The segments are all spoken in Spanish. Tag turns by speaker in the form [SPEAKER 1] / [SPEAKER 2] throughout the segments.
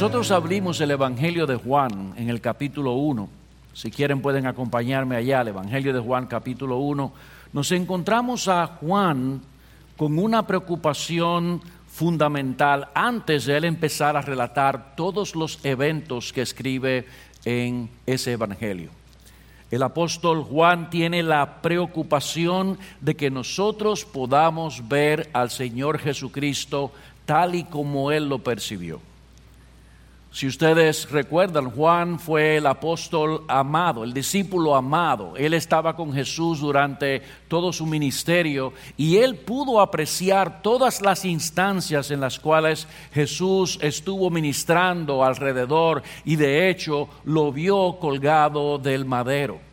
[SPEAKER 1] nosotros abrimos el Evangelio de Juan en el capítulo 1, si quieren pueden acompañarme allá, el Evangelio de Juan capítulo 1, nos encontramos a Juan con una preocupación fundamental antes de él empezar a relatar todos los eventos que escribe en ese Evangelio. El apóstol Juan tiene la preocupación de que nosotros podamos ver al Señor Jesucristo tal y como Él lo percibió. Si ustedes recuerdan, Juan fue el apóstol amado, el discípulo amado. Él estaba con Jesús durante todo su ministerio y él pudo apreciar todas las instancias en las cuales Jesús estuvo ministrando alrededor y de hecho lo vio colgado del madero.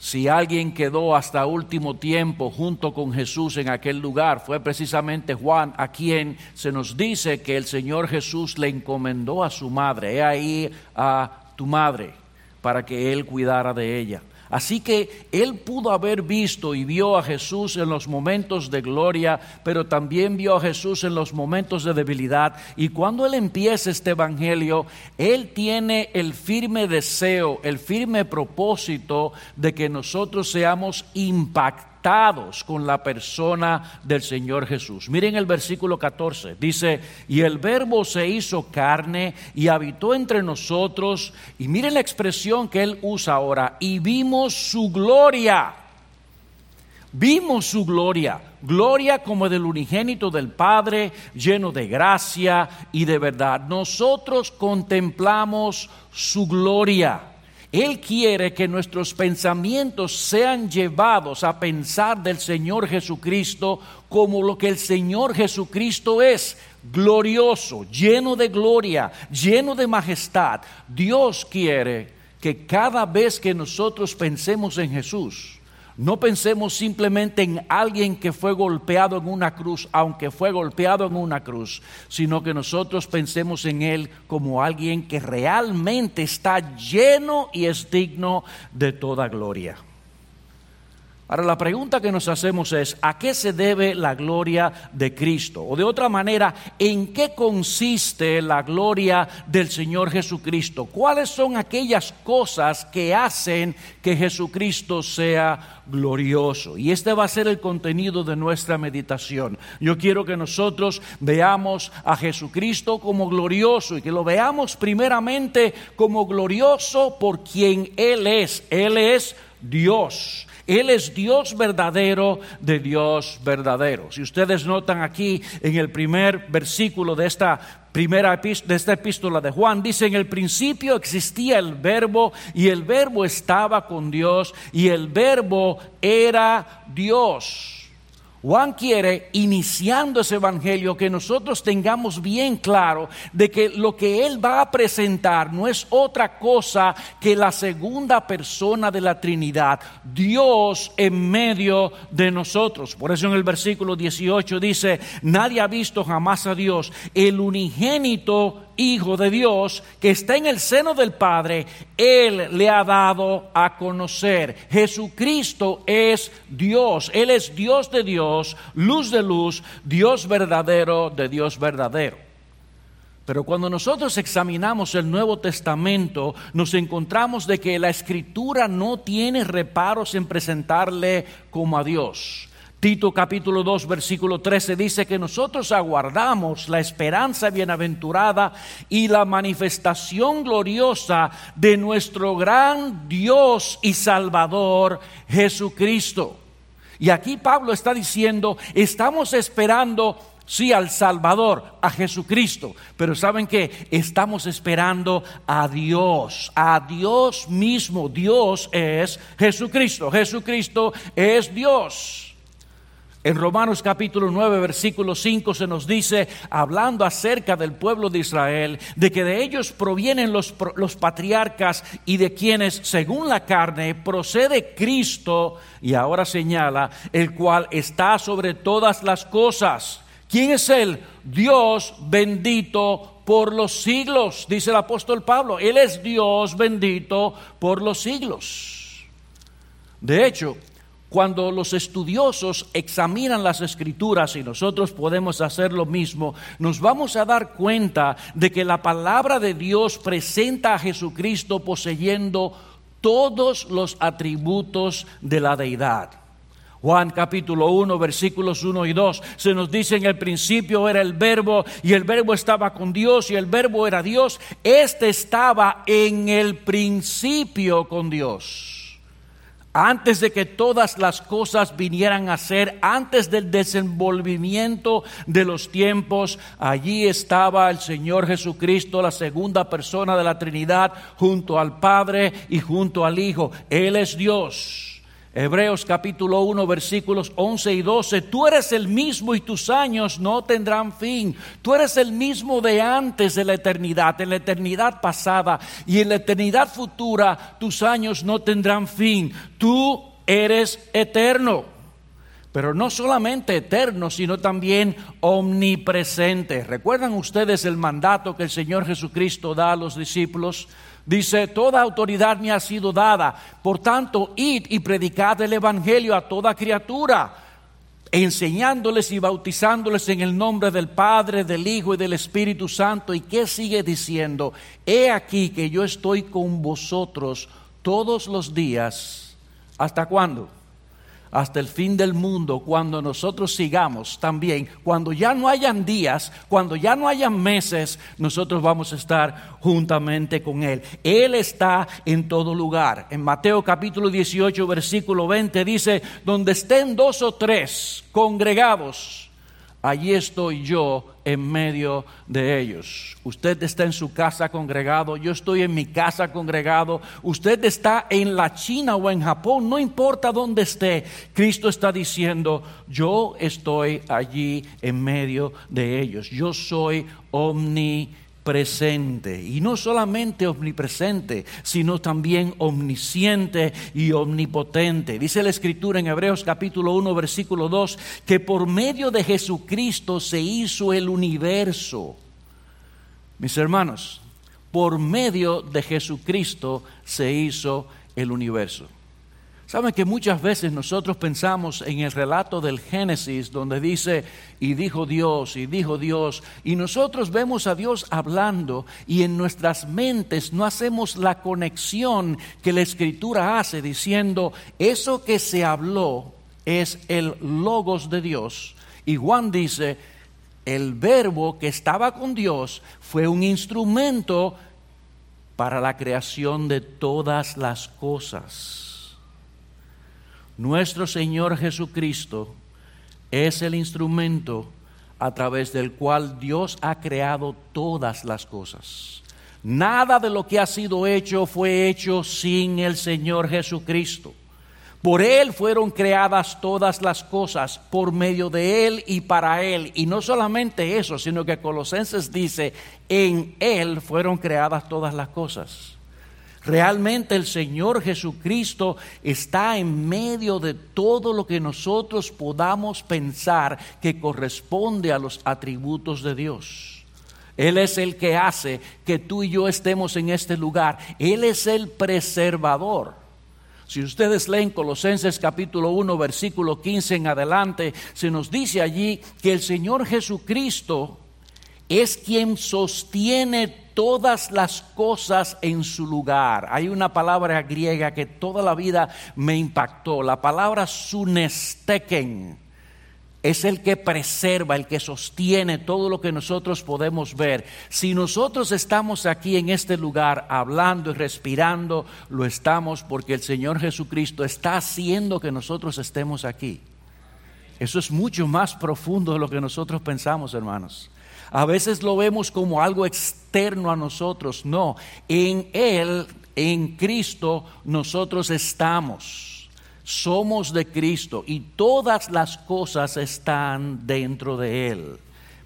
[SPEAKER 1] Si alguien quedó hasta último tiempo junto con Jesús en aquel lugar, fue precisamente Juan, a quien se nos dice que el Señor Jesús le encomendó a su madre, he ahí a tu madre, para que él cuidara de ella. Así que él pudo haber visto y vio a Jesús en los momentos de gloria, pero también vio a Jesús en los momentos de debilidad. Y cuando él empieza este Evangelio, él tiene el firme deseo, el firme propósito de que nosotros seamos impactados con la persona del Señor Jesús. Miren el versículo 14, dice, y el verbo se hizo carne y habitó entre nosotros, y miren la expresión que él usa ahora, y vimos su gloria. Vimos su gloria, gloria como del unigénito del Padre, lleno de gracia y de verdad. Nosotros contemplamos su gloria. Él quiere que nuestros pensamientos sean llevados a pensar del Señor Jesucristo como lo que el Señor Jesucristo es, glorioso, lleno de gloria, lleno de majestad. Dios quiere que cada vez que nosotros pensemos en Jesús, no pensemos simplemente en alguien que fue golpeado en una cruz, aunque fue golpeado en una cruz, sino que nosotros pensemos en Él como alguien que realmente está lleno y es digno de toda gloria. Ahora la pregunta que nos hacemos es, ¿a qué se debe la gloria de Cristo? O de otra manera, ¿en qué consiste la gloria del Señor Jesucristo? ¿Cuáles son aquellas cosas que hacen que Jesucristo sea glorioso? Y este va a ser el contenido de nuestra meditación. Yo quiero que nosotros veamos a Jesucristo como glorioso y que lo veamos primeramente como glorioso por quien Él es. Él es Dios. Él es Dios verdadero de Dios verdadero. Si ustedes notan aquí en el primer versículo de esta primera de esta epístola de Juan, dice, en el principio existía el verbo y el verbo estaba con Dios y el verbo era Dios. Juan quiere, iniciando ese evangelio, que nosotros tengamos bien claro de que lo que él va a presentar no es otra cosa que la segunda persona de la Trinidad, Dios en medio de nosotros. Por eso en el versículo 18 dice, nadie ha visto jamás a Dios, el unigénito Hijo de Dios, que está en el seno del Padre, Él le ha dado a conocer. Jesucristo es Dios, Él es Dios de Dios, luz de luz, Dios verdadero de Dios verdadero. Pero cuando nosotros examinamos el Nuevo Testamento, nos encontramos de que la Escritura no tiene reparos en presentarle como a Dios. Tito capítulo 2 versículo 13 dice que nosotros aguardamos la esperanza bienaventurada y la manifestación gloriosa de nuestro gran Dios y Salvador Jesucristo. Y aquí Pablo está diciendo, estamos esperando sí al Salvador, a Jesucristo, pero ¿saben qué? Estamos esperando a Dios, a Dios mismo. Dios es Jesucristo, Jesucristo es Dios. En Romanos capítulo 9, versículo 5 se nos dice, hablando acerca del pueblo de Israel, de que de ellos provienen los, los, patriarcas y de quienes, según la carne, procede Cristo, y ahora señala, el cual está sobre todas las cosas. ¿Quién es Él? Dios bendito por los siglos, dice el apóstol Pablo. Él es Dios bendito por los siglos. De hecho, cuando los estudiosos examinan las escrituras y nosotros podemos hacer lo mismo, nos vamos a dar cuenta de que la palabra de Dios presenta a Jesucristo poseyendo todos los atributos de la deidad. Juan capítulo 1, versículos 1 y 2, se nos dice en el principio era el verbo y el verbo estaba con Dios y el verbo era Dios. Este estaba en el principio con Dios antes de que todas las cosas vinieran a ser, antes del desenvolvimiento de los tiempos, allí estaba el Señor Jesucristo, la segunda persona de la Trinidad, junto al Padre y junto al Hijo. Él es Dios. Hebreos capítulo 1 versículos 11 y 12, tú eres el mismo y tus años no tendrán fin. Tú eres el mismo de antes de la eternidad, en la eternidad pasada y en la eternidad futura tus años no tendrán fin. Tú eres eterno. Pero no solamente eterno, sino también omnipresente. ¿Recuerdan ustedes el mandato que el Señor Jesucristo da a los discípulos? Dice, toda autoridad me ha sido dada. Por tanto, id y predicad el Evangelio a toda criatura, enseñándoles y bautizándoles en el nombre del Padre, del Hijo y del Espíritu Santo. ¿Y qué sigue diciendo? He aquí que yo estoy con vosotros todos los días. ¿Hasta cuándo? Hasta el fin del mundo, cuando nosotros sigamos también, cuando ya no hayan días, cuando ya no hayan meses, nosotros vamos a estar juntamente con Él. Él está en todo lugar. En Mateo capítulo 18, versículo 20 dice, donde estén dos o tres congregados, allí estoy yo en medio de ellos. Usted está en su casa congregado, yo estoy en mi casa congregado, usted está en la China o en Japón, no importa dónde esté, Cristo está diciendo, yo estoy allí en medio de ellos, yo soy omni presente. Y no solamente omnipresente, sino también omnisciente y omnipotente. Dice la escritura en Hebreos capítulo 1, versículo 2, que por medio de Jesucristo se hizo el universo. Mis hermanos, por medio de Jesucristo se hizo el universo. Saben que muchas veces nosotros pensamos en el relato del Génesis donde dice, y dijo Dios, y dijo Dios, y nosotros vemos a Dios hablando y en nuestras mentes no hacemos la conexión que la Escritura hace diciendo, eso que se habló es el logos de Dios. Y Juan dice, el verbo que estaba con Dios fue un instrumento para la creación de todas las cosas. Nuestro Señor Jesucristo es el instrumento a través del cual Dios ha creado todas las cosas. Nada de lo que ha sido hecho fue hecho sin el Señor Jesucristo. Por Él fueron creadas todas las cosas, por medio de Él y para Él. Y no solamente eso, sino que Colosenses dice, en Él fueron creadas todas las cosas. Realmente el Señor Jesucristo está en medio de todo lo que nosotros podamos pensar que corresponde a los atributos de Dios. Él es el que hace que tú y yo estemos en este lugar. Él es el preservador. Si ustedes leen Colosenses capítulo 1, versículo 15 en adelante, se nos dice allí que el Señor Jesucristo es quien sostiene todas las cosas en su lugar. Hay una palabra griega que toda la vida me impactó, la palabra sunesteken. Es el que preserva, el que sostiene todo lo que nosotros podemos ver. Si nosotros estamos aquí en este lugar hablando y respirando, lo estamos porque el Señor Jesucristo está haciendo que nosotros estemos aquí. Eso es mucho más profundo de lo que nosotros pensamos, hermanos. A veces lo vemos como algo externo a nosotros. No, en Él, en Cristo, nosotros estamos. Somos de Cristo y todas las cosas están dentro de Él.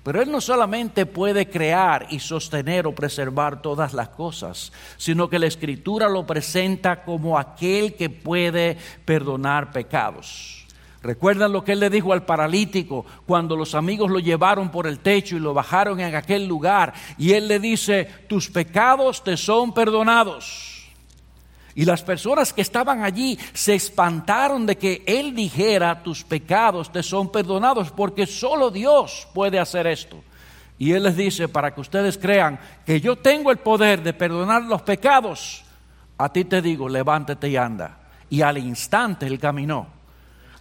[SPEAKER 1] Pero Él no solamente puede crear y sostener o preservar todas las cosas, sino que la Escritura lo presenta como aquel que puede perdonar pecados. ¿Recuerdan lo que él le dijo al paralítico cuando los amigos lo llevaron por el techo y lo bajaron en aquel lugar? Y él le dice, tus pecados te son perdonados. Y las personas que estaban allí se espantaron de que Él dijera, tus pecados te son perdonados, porque solo Dios puede hacer esto. Y Él les dice, para que ustedes crean que yo tengo el poder de perdonar los pecados, a ti te digo, levántate y anda. Y al instante Él caminó.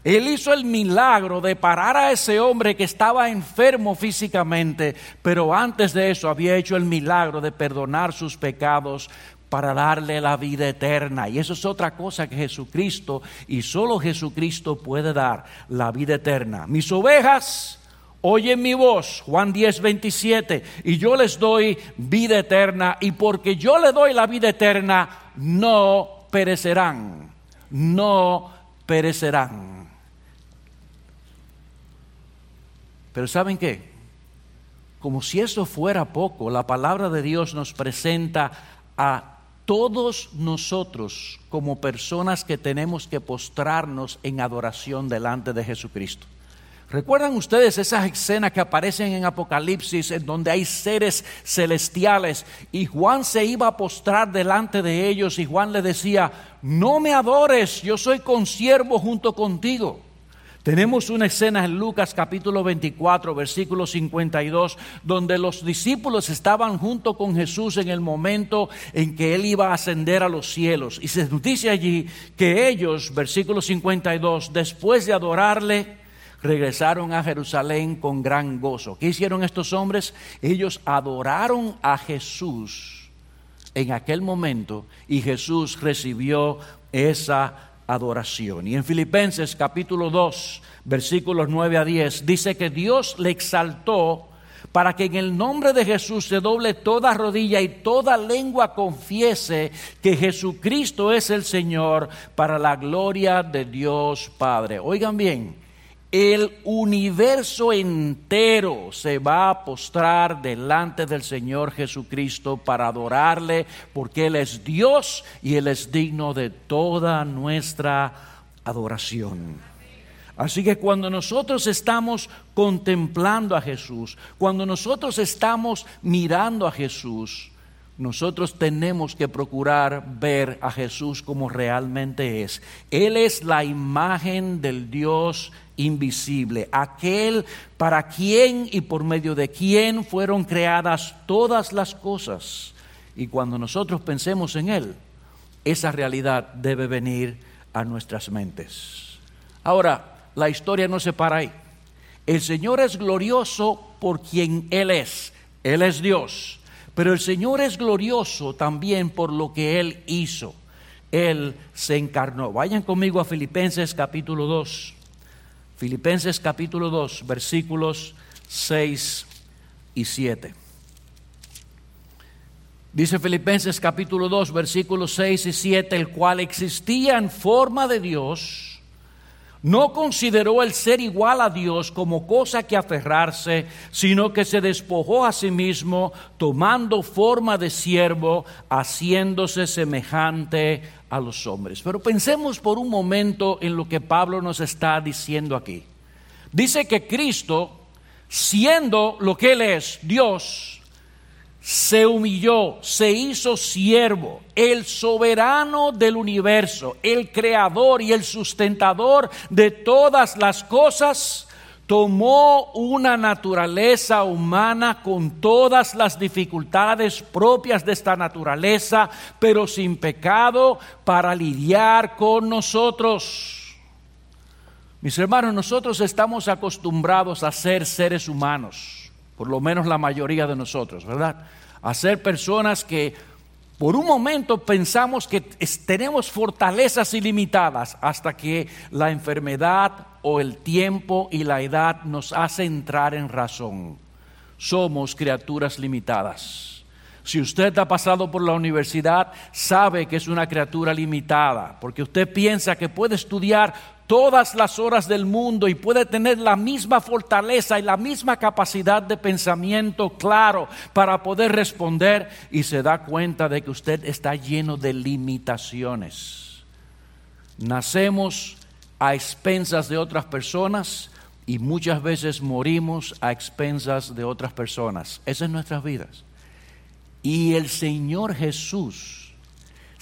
[SPEAKER 1] Él hizo el milagro de parar a ese hombre que estaba enfermo físicamente, pero antes de eso había hecho el milagro de perdonar sus pecados para darle la vida eterna. Y eso es otra cosa que Jesucristo y solo Jesucristo puede dar, la vida eterna. Mis ovejas oyen mi voz, Juan 10, 27, y yo les doy vida eterna, y porque yo le doy la vida eterna, no perecerán, no perecerán. Pero ¿saben qué? Como si eso fuera poco, la palabra de Dios nos presenta a todos nosotros como personas que tenemos que postrarnos en adoración delante de Jesucristo. ¿Recuerdan ustedes esas escenas que aparecen en Apocalipsis en donde hay seres celestiales y Juan se iba a postrar delante de ellos y Juan le decía, no me adores, yo soy consiervo junto contigo? Tenemos una escena en Lucas capítulo 24, versículo 52, donde los discípulos estaban junto con Jesús en el momento en que él iba a ascender a los cielos. Y se dice allí que ellos, versículo 52, después de adorarle, regresaron a Jerusalén con gran gozo. ¿Qué hicieron estos hombres? Ellos adoraron a Jesús en aquel momento y Jesús recibió esa adoración. Y en Filipenses capítulo 2, versículos 9 a 10, dice que Dios le exaltó para que en el nombre de Jesús se doble toda rodilla y toda lengua confiese que Jesucristo es el Señor para la gloria de Dios Padre. Oigan bien, el universo entero se va a postrar delante del Señor Jesucristo para adorarle, porque Él es Dios y Él es digno de toda nuestra adoración. Así que cuando nosotros estamos contemplando a Jesús, cuando nosotros estamos mirando a Jesús, nosotros tenemos que procurar ver a Jesús como realmente es. Él es la imagen del Dios invisible, aquel para quien y por medio de quien fueron creadas todas las cosas. Y cuando nosotros pensemos en Él, esa realidad debe venir a nuestras mentes. Ahora, la historia no se para ahí. El Señor es glorioso por quien Él es. Él es Dios. Pero el Señor es glorioso también por lo que Él hizo. Él se encarnó. Vayan conmigo a Filipenses capítulo 2. Filipenses capítulo 2, versículos 6 y 7. Dice Filipenses capítulo 2, versículos 6 y 7, el cual existía en forma de Dios no consideró el ser igual a Dios como cosa que aferrarse, sino que se despojó a sí mismo, tomando forma de siervo, haciéndose semejante a los hombres. Pero pensemos por un momento en lo que Pablo nos está diciendo aquí. Dice que Cristo, siendo lo que Él es, Dios, se humilló, se hizo siervo, el soberano del universo, el creador y el sustentador de todas las cosas, tomó una naturaleza humana con todas las dificultades propias de esta naturaleza, pero sin pecado, para lidiar con nosotros. Mis hermanos, nosotros estamos acostumbrados a ser seres humanos por lo menos la mayoría de nosotros, ¿verdad? A ser personas que por un momento pensamos que tenemos fortalezas ilimitadas hasta que la enfermedad o el tiempo y la edad nos hace entrar en razón. Somos criaturas limitadas. Si usted ha pasado por la universidad, sabe que es una criatura limitada, porque usted piensa que puede estudiar todas las horas del mundo y puede tener la misma fortaleza y la misma capacidad de pensamiento claro para poder responder y se da cuenta de que usted está lleno de limitaciones. Nacemos a expensas de otras personas y muchas veces morimos a expensas de otras personas. Esas son nuestras vidas. Y el Señor Jesús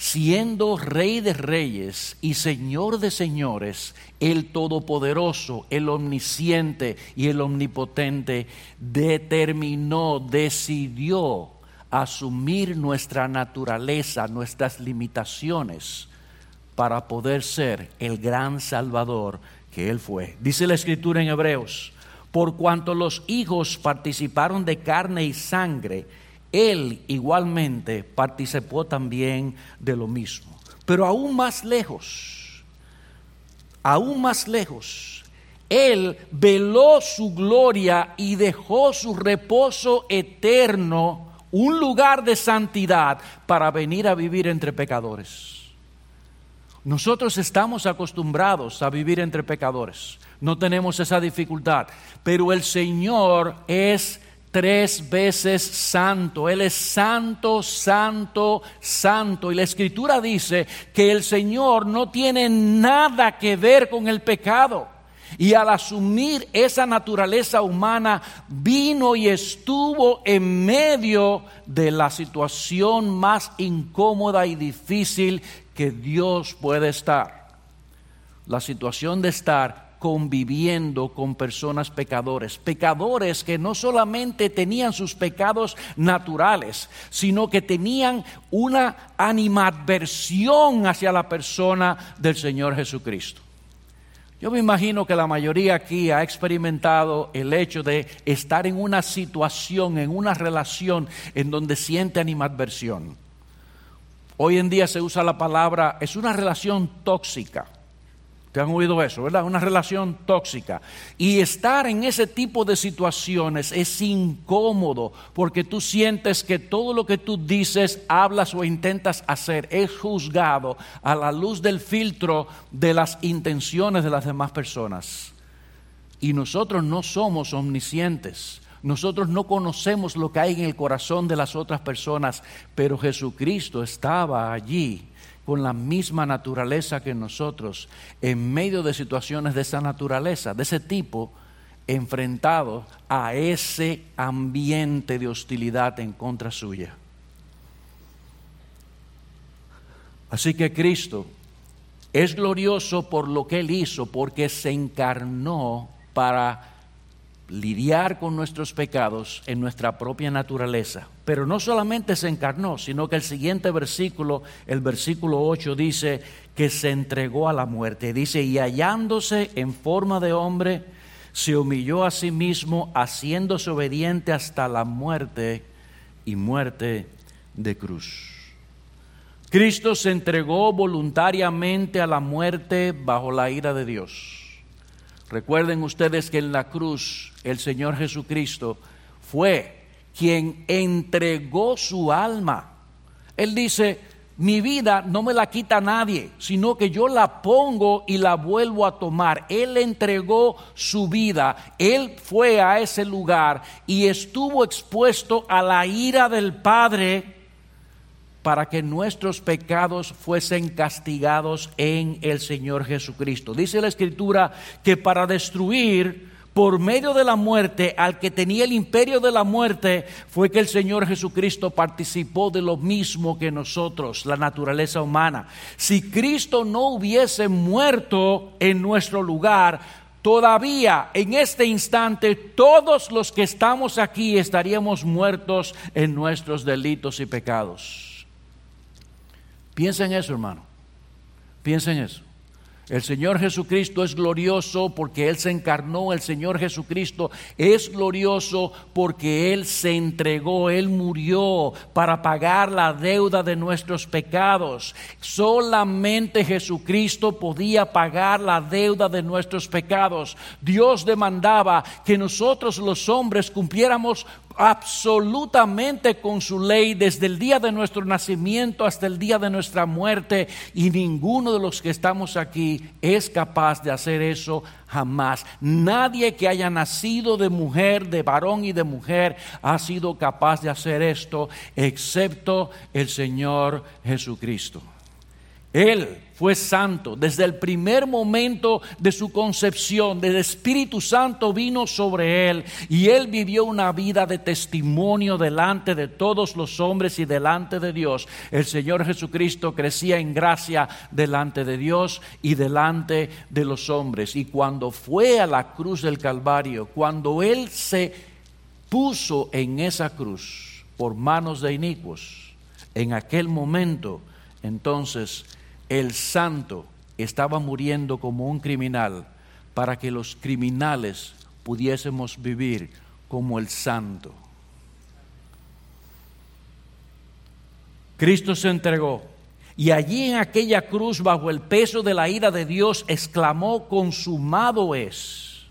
[SPEAKER 1] siendo rey de reyes y señor de señores, el todopoderoso, el omnisciente y el omnipotente, determinó, decidió asumir nuestra naturaleza, nuestras limitaciones, para poder ser el gran Salvador que Él fue. Dice la Escritura en Hebreos, por cuanto los hijos participaron de carne y sangre, él igualmente participó también de lo mismo. Pero aún más lejos, aún más lejos, Él veló su gloria y dejó su reposo eterno, un lugar de santidad para venir a vivir entre pecadores. Nosotros estamos acostumbrados a vivir entre pecadores, no tenemos esa dificultad, pero el Señor es tres veces santo. Él es santo, santo, santo. Y la escritura dice que el Señor no tiene nada que ver con el pecado. Y al asumir esa naturaleza humana, vino y estuvo en medio de la situación más incómoda y difícil que Dios puede estar. La situación de estar conviviendo con personas pecadores, pecadores que no solamente tenían sus pecados naturales, sino que tenían una animadversión hacia la persona del Señor Jesucristo. Yo me imagino que la mayoría aquí ha experimentado el hecho de estar en una situación, en una relación en donde siente animadversión. Hoy en día se usa la palabra, es una relación tóxica. ¿Te han oído eso, verdad? Una relación tóxica. Y estar en ese tipo de situaciones es incómodo porque tú sientes que todo lo que tú dices, hablas o intentas hacer es juzgado a la luz del filtro de las intenciones de las demás personas. Y nosotros no somos omniscientes. Nosotros no conocemos lo que hay en el corazón de las otras personas, pero Jesucristo estaba allí con la misma naturaleza que nosotros, en medio de situaciones de esa naturaleza, de ese tipo, enfrentados a ese ambiente de hostilidad en contra suya. Así que Cristo es glorioso por lo que Él hizo, porque se encarnó para lidiar con nuestros pecados en nuestra propia naturaleza. Pero no solamente se encarnó, sino que el siguiente versículo, el versículo 8, dice que se entregó a la muerte. Dice, y hallándose en forma de hombre, se humilló a sí mismo, haciéndose obediente hasta la muerte y muerte de cruz. Cristo se entregó voluntariamente a la muerte bajo la ira de Dios. Recuerden ustedes que en la cruz el Señor Jesucristo fue quien entregó su alma. Él dice, mi vida no me la quita nadie, sino que yo la pongo y la vuelvo a tomar. Él entregó su vida, él fue a ese lugar y estuvo expuesto a la ira del Padre para que nuestros pecados fuesen castigados en el Señor Jesucristo. Dice la Escritura que para destruir por medio de la muerte al que tenía el imperio de la muerte fue que el Señor Jesucristo participó de lo mismo que nosotros, la naturaleza humana. Si Cristo no hubiese muerto en nuestro lugar, Todavía en este instante todos los que estamos aquí estaríamos muertos en nuestros delitos y pecados. Piensa en eso, hermano. Piensa en eso. El Señor Jesucristo es glorioso porque Él se encarnó, el Señor Jesucristo es glorioso porque Él se entregó, Él murió para pagar la deuda de nuestros pecados. Solamente Jesucristo podía pagar la deuda de nuestros pecados. Dios demandaba que nosotros los hombres cumpliéramos absolutamente con su ley desde el día de nuestro nacimiento hasta el día de nuestra muerte y ninguno de los que estamos aquí es capaz de hacer eso jamás. Nadie que haya nacido de mujer, de varón y de mujer ha sido capaz de hacer esto excepto el Señor Jesucristo. Él fue santo desde el primer momento de su concepción. El Espíritu Santo vino sobre él y él vivió una vida de testimonio delante de todos los hombres y delante de Dios. El Señor Jesucristo crecía en gracia delante de Dios y delante de los hombres. Y cuando fue a la cruz del Calvario, cuando él se puso en esa cruz por manos de inicuos, en aquel momento, entonces, el santo estaba muriendo como un criminal para que los criminales pudiésemos vivir como el santo. Cristo se entregó y allí en aquella cruz, bajo el peso de la ira de Dios, exclamó, consumado es.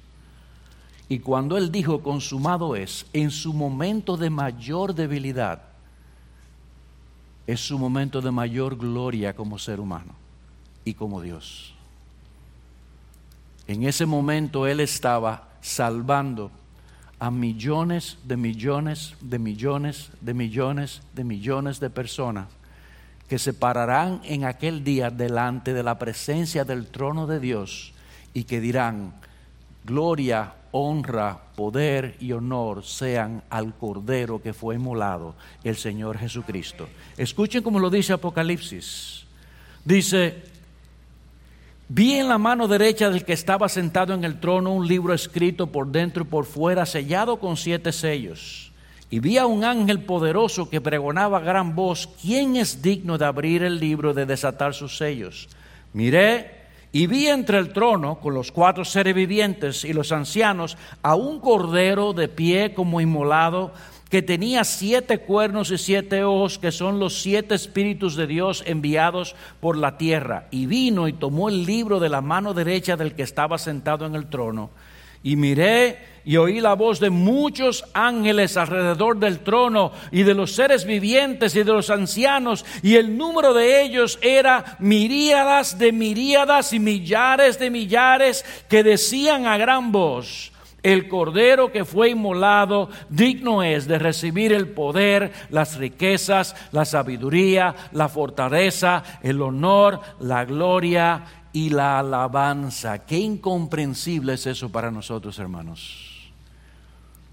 [SPEAKER 1] Y cuando él dijo, consumado es, en su momento de mayor debilidad, es su momento de mayor gloria como ser humano y como Dios. En ese momento Él estaba salvando a millones de millones de millones de millones de millones de personas que se pararán en aquel día delante de la presencia del trono de Dios y que dirán, gloria, honra, poder y honor sean al Cordero que fue inmolado, el Señor Jesucristo. Escuchen como lo dice Apocalipsis. Dice, vi en la mano derecha del que estaba sentado en el trono un libro escrito por dentro y por fuera, sellado con siete sellos. Y vi a un ángel poderoso que pregonaba a gran voz, ¿quién es digno de abrir el libro y de desatar sus sellos? Miré y vi entre el trono, con los cuatro seres vivientes y los ancianos, a un cordero de pie como inmolado, que tenía siete cuernos y siete ojos, que son los siete espíritus de Dios enviados por la tierra. Y vino y tomó el libro de la mano derecha del que estaba sentado en el trono. Y miré y oí la voz de muchos ángeles alrededor del trono y de los seres vivientes y de los ancianos, y el número de ellos era miríadas de miríadas y millares de millares que decían a gran voz, el cordero que fue inmolado digno es de recibir el poder, las riquezas, la sabiduría, la fortaleza, el honor, la gloria y la alabanza. Qué incomprensible es eso para nosotros, hermanos.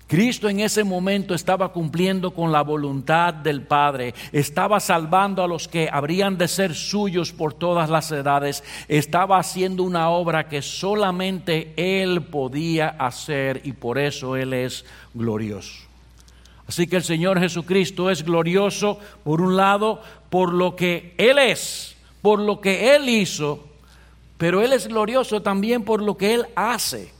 [SPEAKER 1] Cristo en ese momento estaba cumpliendo con la voluntad del Padre, estaba salvando a los que habrían de ser suyos por todas las edades, estaba haciendo una obra que solamente Él podía hacer y por eso Él es glorioso. Así que el Señor Jesucristo es glorioso, por un lado, por lo que Él es, por lo que Él hizo, pero Él es glorioso también por lo que Él hace.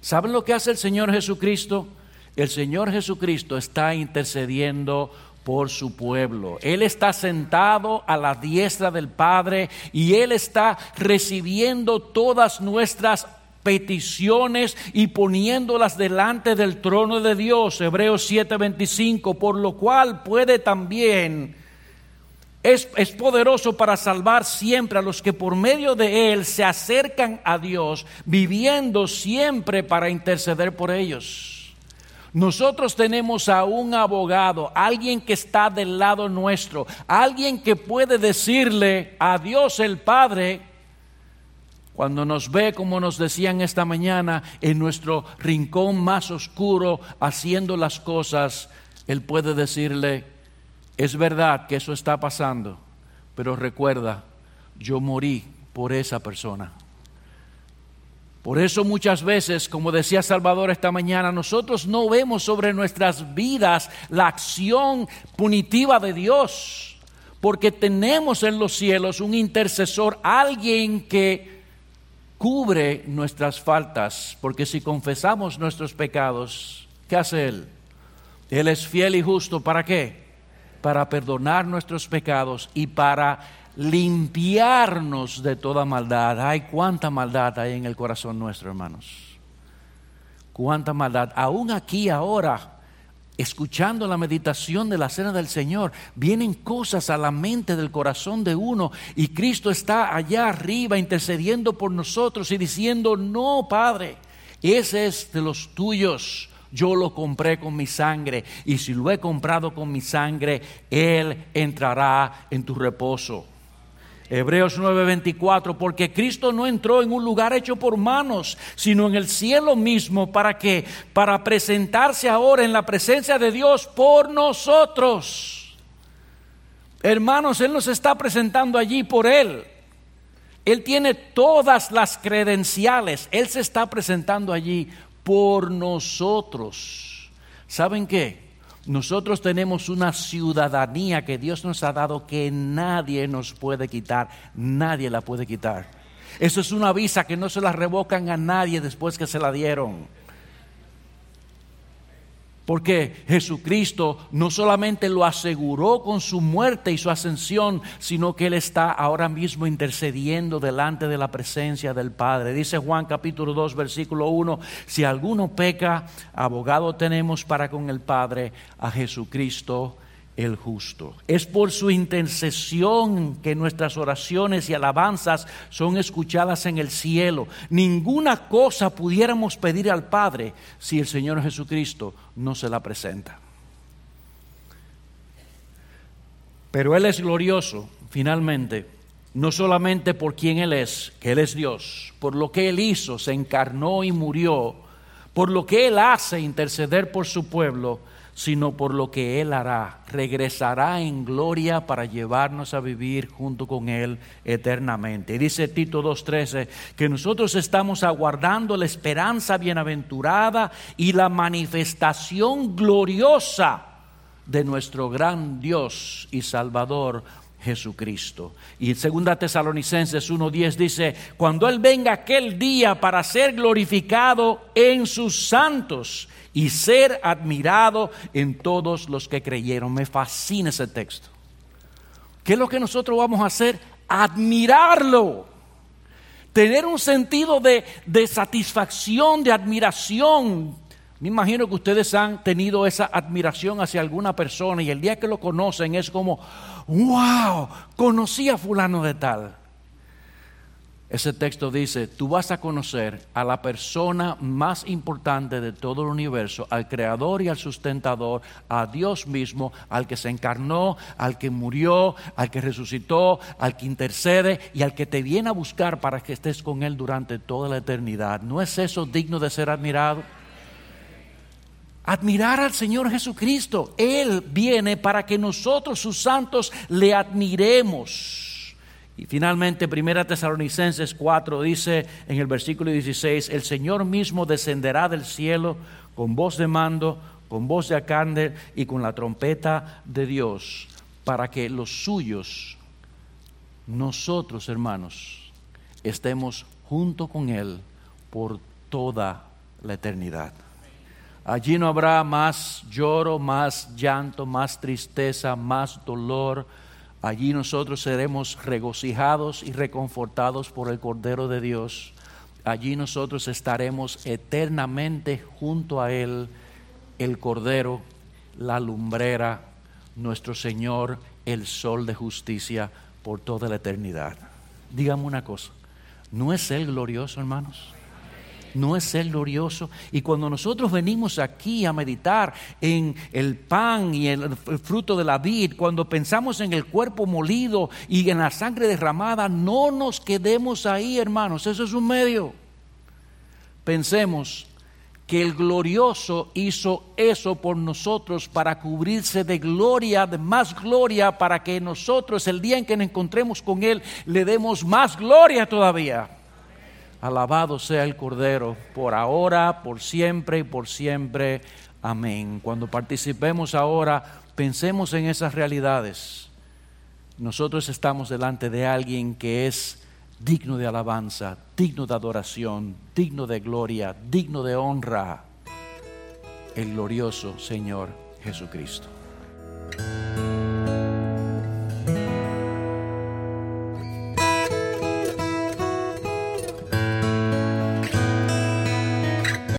[SPEAKER 1] ¿Saben lo que hace el Señor Jesucristo? El Señor Jesucristo está intercediendo por su pueblo. Él está sentado a la diestra del Padre y Él está recibiendo todas nuestras peticiones y poniéndolas delante del trono de Dios. Hebreos 7:25, por lo cual puede también es, poderoso para salvar siempre a los que por medio de Él se acercan a Dios, viviendo siempre para interceder por ellos. Nosotros tenemos a un abogado, alguien que está del lado nuestro, alguien que puede decirle a Dios el Padre, cuando nos ve, como nos decían esta mañana, en nuestro rincón más oscuro, haciendo las cosas, Él puede decirle, es verdad que eso está pasando, pero recuerda, yo morí por esa persona. Por eso muchas veces, como decía Salvador esta mañana, nosotros no vemos sobre nuestras vidas la acción punitiva de Dios, porque tenemos en los cielos un intercesor, alguien que cubre nuestras faltas, porque si confesamos nuestros pecados, ¿qué hace Él? Él es fiel y justo, ¿para qué? para perdonar nuestros pecados y para limpiarnos de toda maldad. Ay, cuánta maldad hay en el corazón nuestro, hermanos. Cuánta maldad. Aún aquí ahora, escuchando la meditación de la cena del Señor, vienen cosas a la mente del corazón de uno y Cristo está allá arriba intercediendo por nosotros y diciendo, no, Padre, ese es de los tuyos yo lo compré con mi sangre y si lo he comprado con mi sangre, Él entrará en tu reposo. Hebreos 9:24, porque Cristo no entró en un lugar hecho por manos, sino en el cielo mismo, para que, para presentarse ahora en la presencia de Dios por nosotros. Hermanos, Él nos está presentando allí por Él. Él tiene todas las credenciales. Él se está presentando allí por nosotros. ¿Saben qué? Nosotros tenemos una ciudadanía que Dios nos ha dado que nadie nos puede quitar, nadie la puede quitar. Eso es una visa que no se la revocan a nadie después que se la dieron. Porque Jesucristo no solamente lo aseguró con su muerte y su ascensión, sino que Él está ahora mismo intercediendo delante de la presencia del Padre. Dice Juan capítulo 2, versículo 1, si alguno peca, abogado tenemos para con el Padre a Jesucristo el justo. Es por su intercesión que nuestras oraciones y alabanzas son escuchadas en el cielo. Ninguna cosa pudiéramos pedir al Padre si el Señor Jesucristo no se la presenta. Pero Él es glorioso, finalmente, no solamente por quien Él es, que Él es Dios, por lo que Él hizo, se encarnó y murió, por lo que Él hace interceder por su pueblo, sino por lo que Él hará. Regresará en gloria para llevarnos a vivir junto con Él eternamente. dice Tito 2.13 que nosotros estamos aguardando la esperanza bienaventurada y la manifestación gloriosa de nuestro gran Dios y Salvador Jesucristo. Y 2 Tesalonicenses 1:10 dice, cuando Él venga aquel día para ser glorificado en sus santos y ser admirado en todos los que creyeron. Me fascina ese texto. ¿Qué es lo que nosotros vamos a hacer? Admirarlo. Tener un sentido de, de satisfacción, de admiración. Me imagino que ustedes han tenido esa admiración hacia alguna persona y el día que lo conocen es como, wow, conocí a fulano de tal. Ese texto dice, tú vas a conocer a la persona más importante de todo el universo, al creador y al sustentador, a Dios mismo, al que se encarnó, al que murió, al que resucitó, al que intercede y al que te viene a buscar para que estés con Él durante toda la eternidad. ¿No es eso digno de ser admirado? Admirar al Señor Jesucristo. Él viene para que nosotros, sus santos, le admiremos. Y finalmente, Primera Tesalonicenses 4 dice en el versículo 16, el Señor mismo descenderá del cielo con voz de mando, con voz de acándel y con la trompeta de Dios, para que los suyos, nosotros hermanos, estemos junto con Él por toda la eternidad. Allí no habrá más lloro, más llanto, más tristeza, más dolor, Allí nosotros seremos regocijados y reconfortados por el Cordero de Dios. Allí nosotros estaremos eternamente junto a Él, el Cordero, la lumbrera, nuestro Señor, el Sol de justicia por toda la eternidad. Dígame una cosa, ¿no es Él glorioso, hermanos? No es el glorioso. Y cuando nosotros venimos aquí a meditar en el pan y el fruto de la vid, cuando pensamos en el cuerpo molido y en la sangre derramada, no nos quedemos ahí, hermanos. Eso es un medio. Pensemos que el glorioso hizo eso por nosotros para cubrirse de gloria, de más gloria, para que nosotros el día en que nos encontremos con Él le demos más gloria todavía. Alabado sea el Cordero, por ahora, por siempre y por siempre. Amén. Cuando participemos ahora, pensemos en esas realidades. Nosotros estamos delante de alguien que es digno de alabanza, digno de adoración, digno de gloria, digno de honra, el glorioso Señor Jesucristo.